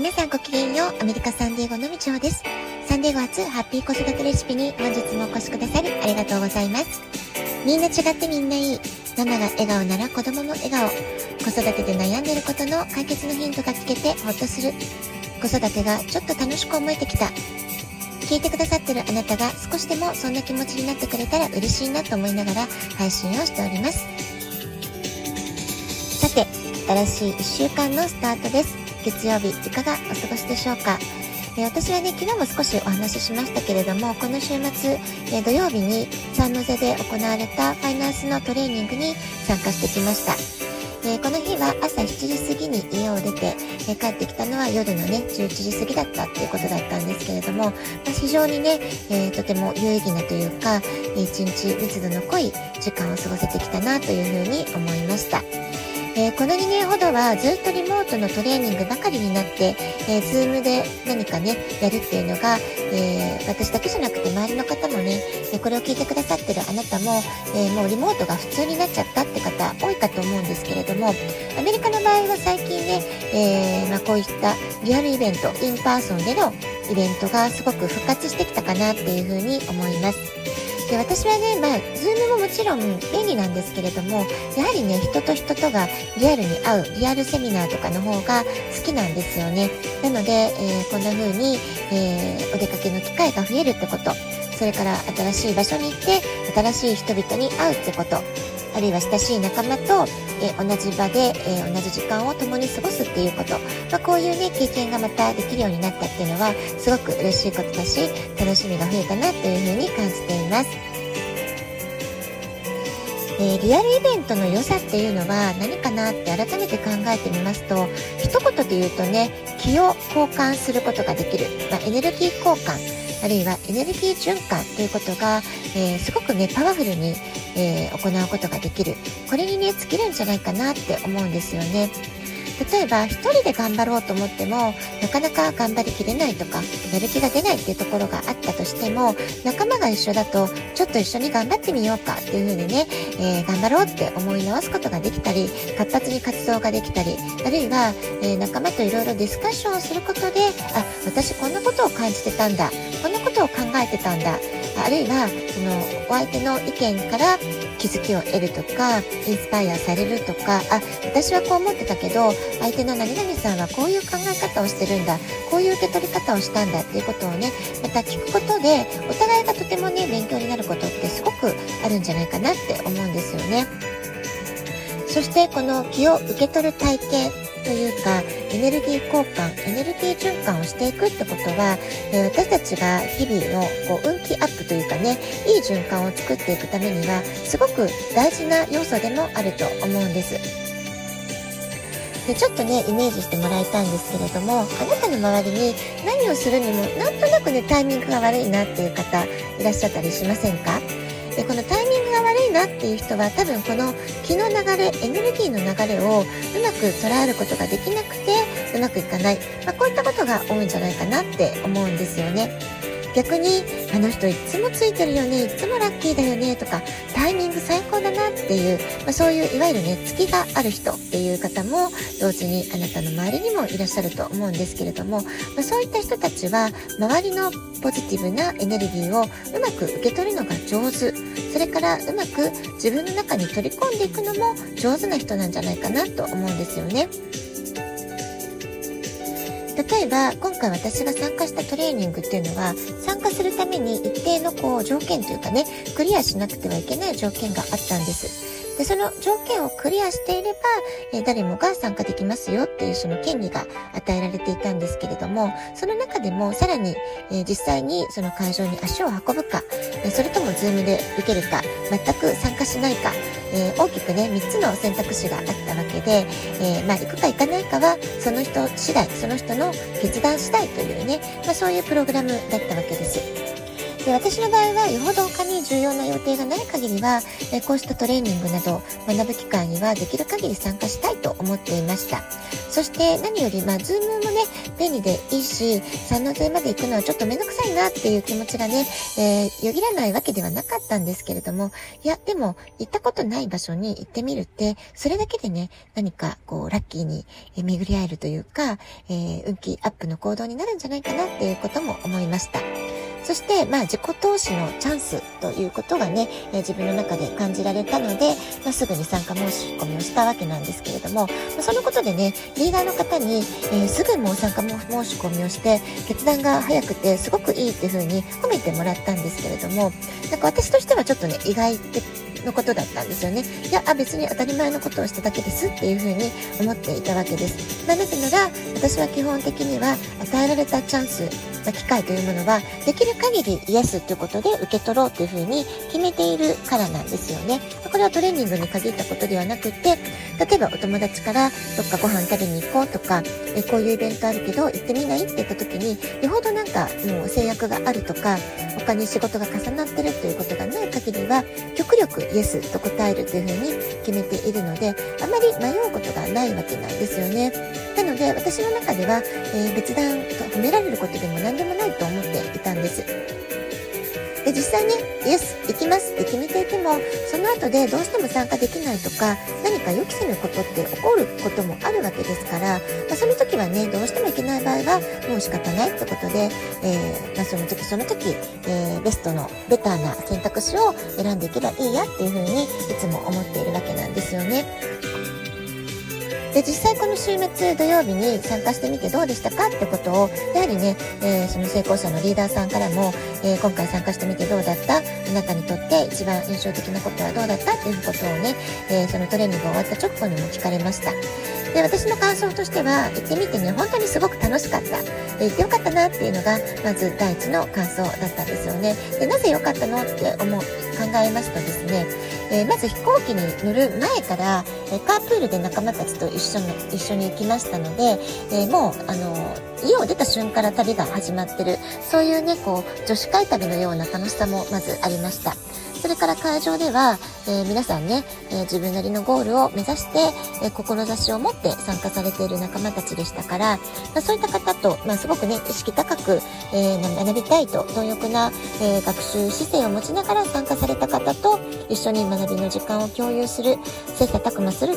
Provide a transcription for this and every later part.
皆さんごきげんよう。アメリカサンディエゴのみちほです。サンディエゴ初ハッピー子育てレシピに本日もお越しくださりありがとうございます。みんな違ってみんないい。ママが笑顔なら子供も笑顔。子育てで悩んでることの解決のヒントが聞けてほっとする。子育てがちょっと楽しく思えてきた。聞いてくださってるあなたが少しでもそんな気持ちになってくれたら嬉しいなと思いながら配信をしております。さて、新しい1週間のスタートです。月曜日いかがお過ごしでしょうか？え私はね、昨日も少しお話ししましたけれども、この週末、え土曜日にサンノゼで行われたファイナンスのトレーニングに参加してきました。えこの日は朝7時過ぎに家を出て、え帰ってきたのは夜のね、11時過ぎだったっていうことだったんですけれども、まあ、非常にね、えー、とても有意義なというか、一日密度の濃い時間を過ごせてきたなというふうに思いました。えー、この2年ほどはずっとリモートのトレーニングばかりになって、えー、ズームで何かね、やるっていうのが、えー、私だけじゃなくて周りの方もね、えこれを聞いてくださってるあなたも、えもうリモートが普通になっちゃったって方多いかと思うんですけれども、アメリカの場合は最近ね、えまあ、こういったリアルイベント、 in person でのイベントがすごく復活してきたかなっていうふうに思います。で私はね、まあ、ズームももちろん便利なんですけれども、やはりね、人と人とがリアルに会う、リアルセミナーとかの方が好きなんですよね。なので、えー、こんな風に、えー、お出かけの機会が増えるってこと、それから新しい場所に行って、新しい人々に会うってこと、あるいは親しい仲間と、え同じ場で、え同じ時間を共に過ごすっていうこと、まあ、こういうね、経験がまたできるようになったっていうのは、すごく嬉しいことだし、楽しみが増えたなというふうに感じています。え、リアルイベントの良さっていうのは何かなって改めて考えてみますと、一言で言うとね、気を交換することができる。まあ、エネルギー交換。あるいはエネルギー循環ということが、えー、すごくね、パワフルに、えー、行うことができる。これにね、尽きるんじゃないかなって思うんですよね。例えば一人で頑張ろうと思ってもなかなか頑張りきれないとかやる気が出ないっていうところがあったとしても仲間が一緒だとちょっと一緒に頑張ってみようかっていう風にね、えー、頑張ろうって思い直すことができたり活発に活動ができたりあるいは、えー、仲間といろいろディスカッションをすることであ私こんなことを感じてたんだこんなことを考えてたんだあるいはそのお相手の意見から気づきを得るとかインスパイアされるとかあ私はこう思ってたけど相手の何々さんはこういう考え方をしてるんだこういう受け取り方をしたんだっていうことをねまた聞くことでお互いがとてもね勉強になることってすごくあるんじゃないかなって思うんですよね。そしてこの気を受け取る体験というかエネルギー交換エネルギー循環をしていくってことは、えー、私たちが日々のこう運気アップというかねいい循環を作っていくためにはすごく大事な要素でもあると思うんです。でちょっとねイメージしてもらいたいんですけれどもあなたの周りに何をするにもなんとなくねタイミングが悪いなっていう方いらっしゃったりしませんか？でこのタイミングが悪いなっていう人は多分この気の流れエネルギーの流れをうまく捉えることができなくてうまくいかない、まあ、こういったことが多いんじゃないかなって思うんですよね。逆にあの人いつもついてるよねいつもラッキーだよねとかタイミング最高だなっていう、まあ、そういういわゆるね月がある人っていう方も同時にあなたの周りにもいらっしゃると思うんですけれども、まあ、そういった人たちは周りのポジティブなエネルギーをうまく受け取るのが上手それからうまく自分の中に取り込んでいくのも上手な人なんじゃないかなと思うんですよね。例えば今回私が参加したトレーニングっていうのは参加するために一定のこう条件というかねクリアしなくてはいけない条件があったんです。で、その条件をクリアしていれば、え誰もが参加できますよっていうその権利が与えられていたんですけれども、その中でもさらに、え実際にその会場に足を運ぶか、えそれともズームで受けるか、全く参加しないか、え大きくね、3つの選択肢があったわけで、えまあ、行くか行かないかは、その人次第、その人の決断次第というね、まあ、そういうプログラムだったわけです。で私の場合はよほど他に重要な予定がない限りは、えこうしたトレーニングなど学ぶ機会にはできる限り参加したいと思っていましたそして何よりまあズームもね便利でいいし三ノ瀬まで行くのはちょっとめんどくさいなっていう気持ちがね、えー、よぎらないわけではなかったんですけれどもいやでも行ったことない場所に行ってみるってそれだけでね何かこうラッキーに巡り合えるというか、えー、運気アップの行動になるんじゃないかなっていうことも思いました。そして、まあ、自己投資のチャンスということがね、えー、自分の中で感じられたので、まあ、すぐに参加申し込みをしたわけなんですけれども、まあ、そのことでね、リーダーの方に、えー、すぐもう参加申し込みをして、決断が早くてすごくいいっていうふうに褒めてもらったんですけれども、なんか私としてはちょっとね、意外のことだったんですよね。いや、あ別に当たり前のことをしただけですっていうふうに思っていたわけです。なぜなら、私は基本的には与えられたチャンスま、機会というものは、できる限りイエスということで受け取ろうというふうに決めているからなんですよね。これはトレーニングに限ったことではなくて、例えばお友達からどっかご飯食べに行こうとか、えこういうイベントあるけど行ってみない？って言った時に、よほどなんかもう制約があるとか、他に仕事が重なってるということがない限りは、極力イエスと答えるというふうに決めているので、あまり迷うことがないわけなんですよね。なので、私の中では、えー、別段褒められることでも何でもないと思っていたんです。で実際ねイエス行きますって決めていてもその後でどうしても参加できないとか何か予期せぬことって起こることもあるわけですから、まあ、その時はねどうしてもいけない場合はもう仕方ないってことで、えー、まあ、その時その時、えー、ベストのベターな選択肢を選んでいけばいいやっていうふうにいつも思っているわけなんですよね。で実際この週末土曜日に参加してみてどうでしたかってことをやはりね、えー、その成功者のリーダーさんからも、えー、今回参加してみてどうだった？あなたにとって一番印象的なことはどうだった？っていうことをね、えー、そのトレーニングが終わった直後にも聞かれました。で私の感想としては行ってみてね本当にすごく楽しかった。で行ってよかったなっていうのがまず第一の感想だったんですよね。でなぜ良かったのって思う考えますとですね、えー、まず飛行機に乗る前から、え、カープールで仲間たちと一緒の一緒に行きましたので、えー、もうあの家を出た瞬間から旅が始まってる。そういうねこう女子会旅のような楽しさもまずありました。それから会場では、えー、皆さんね、えー、自分なりのゴールを目指して、えー、志を持って参加されている仲間たちでしたから、まあ、そういった方と、まあ、すごくね、意識高く、え学びたいと、貪欲な、え学習姿勢を持ちながら参加された方と一緒に学びの時間を共有する、切磋琢磨する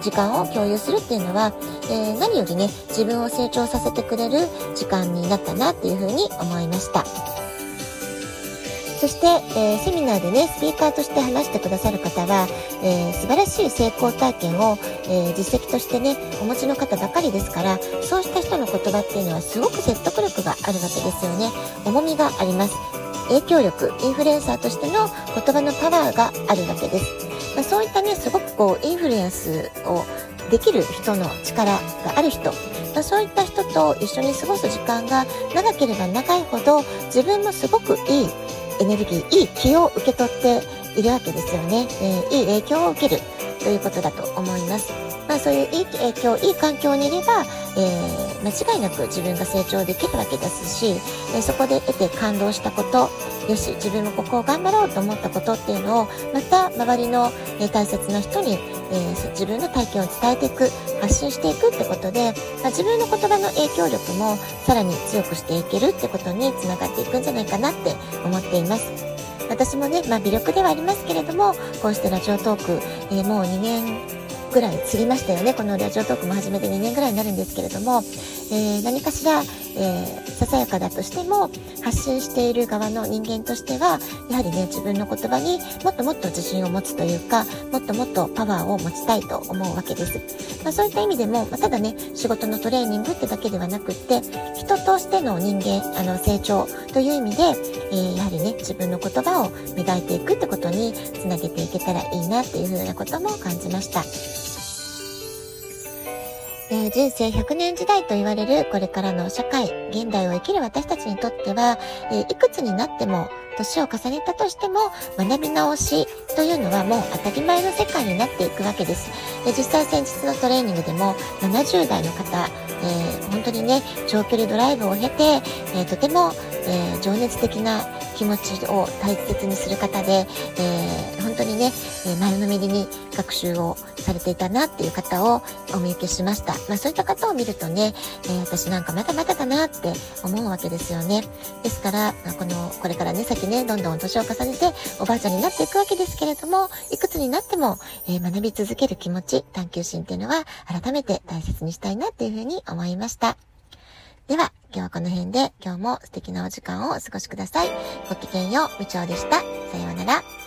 時間を共有するっていうのは、え何よりね、自分を成長させてくれる時間になったなっていうふうに思いました。そして、えー、セミナーでね、スピーカーとして話してくださる方は、えー、素晴らしい成功体験を、えー、実績としてね、お持ちの方ばかりですから、そうした人の言葉っていうのはすごく説得力があるわけですよね。重みがあります。影響力、インフルエンサーとしての言葉のパワーがあるわけです。まあ、そういったね、すごくこう、インフルエンスをできる人の力がある人、ま、そういった人と一緒に過ごす時間が長ければ長いほど自分もすごくいいエネルギー、いい気を受け取っているわけですよね。えー、いい影響を受けるということだと思います。まあそういういい影響、いい環境にいれば、えー、間違いなく自分が成長できるわけですし、え、そこで得て感動したこと、よし、自分もここを頑張ろうと思ったことっていうのを、また周りの、え大切な人に、え、自分の体験を伝えていく、発信していくってことで、まあ、自分の言葉の影響力もさらに強くしていけるってことにつながっていくんじゃないかなって思っています。私もね、まあ、微力ではありますけれども、こうしてラジオトーク、えー、もう2年ぐらい過ぎましたよね。このラジオトークも始めて2年ぐらいになるんですけれども、えー、何かしら、えー、ささやかだとしても、発信している側の人間としては、やはりね、自分の言葉にもっともっと自信を持つというか、もっともっとパワーを持ちたいと思うわけです。まあ、そういった意味でも、まあ、ただね、仕事のトレーニングってだけではなくって、人としての人間、あの、成長という意味で、えー、やはりね、自分の言葉を磨いていくってことにつなげていけたらいいなっていうふうなことも感じました。えー、人生100年時代と言われるこれからの社会、現代を生きる私たちにとっては、えー、いくつになっても、年を重ねたとしても、学び直しというのはもう当たり前の世界になっていくわけです。え実際先日のトレーニングでも、70代の方、え、本当にね、長距離ドライブを経て、えとても、え情熱的な、気持ちを大切にする方で、えー、本当にね、え前のめりに学習をされていたなっていう方をお見受けしました。まあそういった方を見るとね、えー、私なんかまだまだだなって思うわけですよね。ですから、まあ、この、これからね、先ね、どんどん年を重ねておばあちゃんになっていくわけですけれども、いくつになっても、えー、学び続ける気持ち、探求心っていうのは改めて大切にしたいなっていうふうに思いました。では、今日はこの辺で今日も素敵なお時間をお過ごしください。ごきげんよう、みちょうでした。さようなら。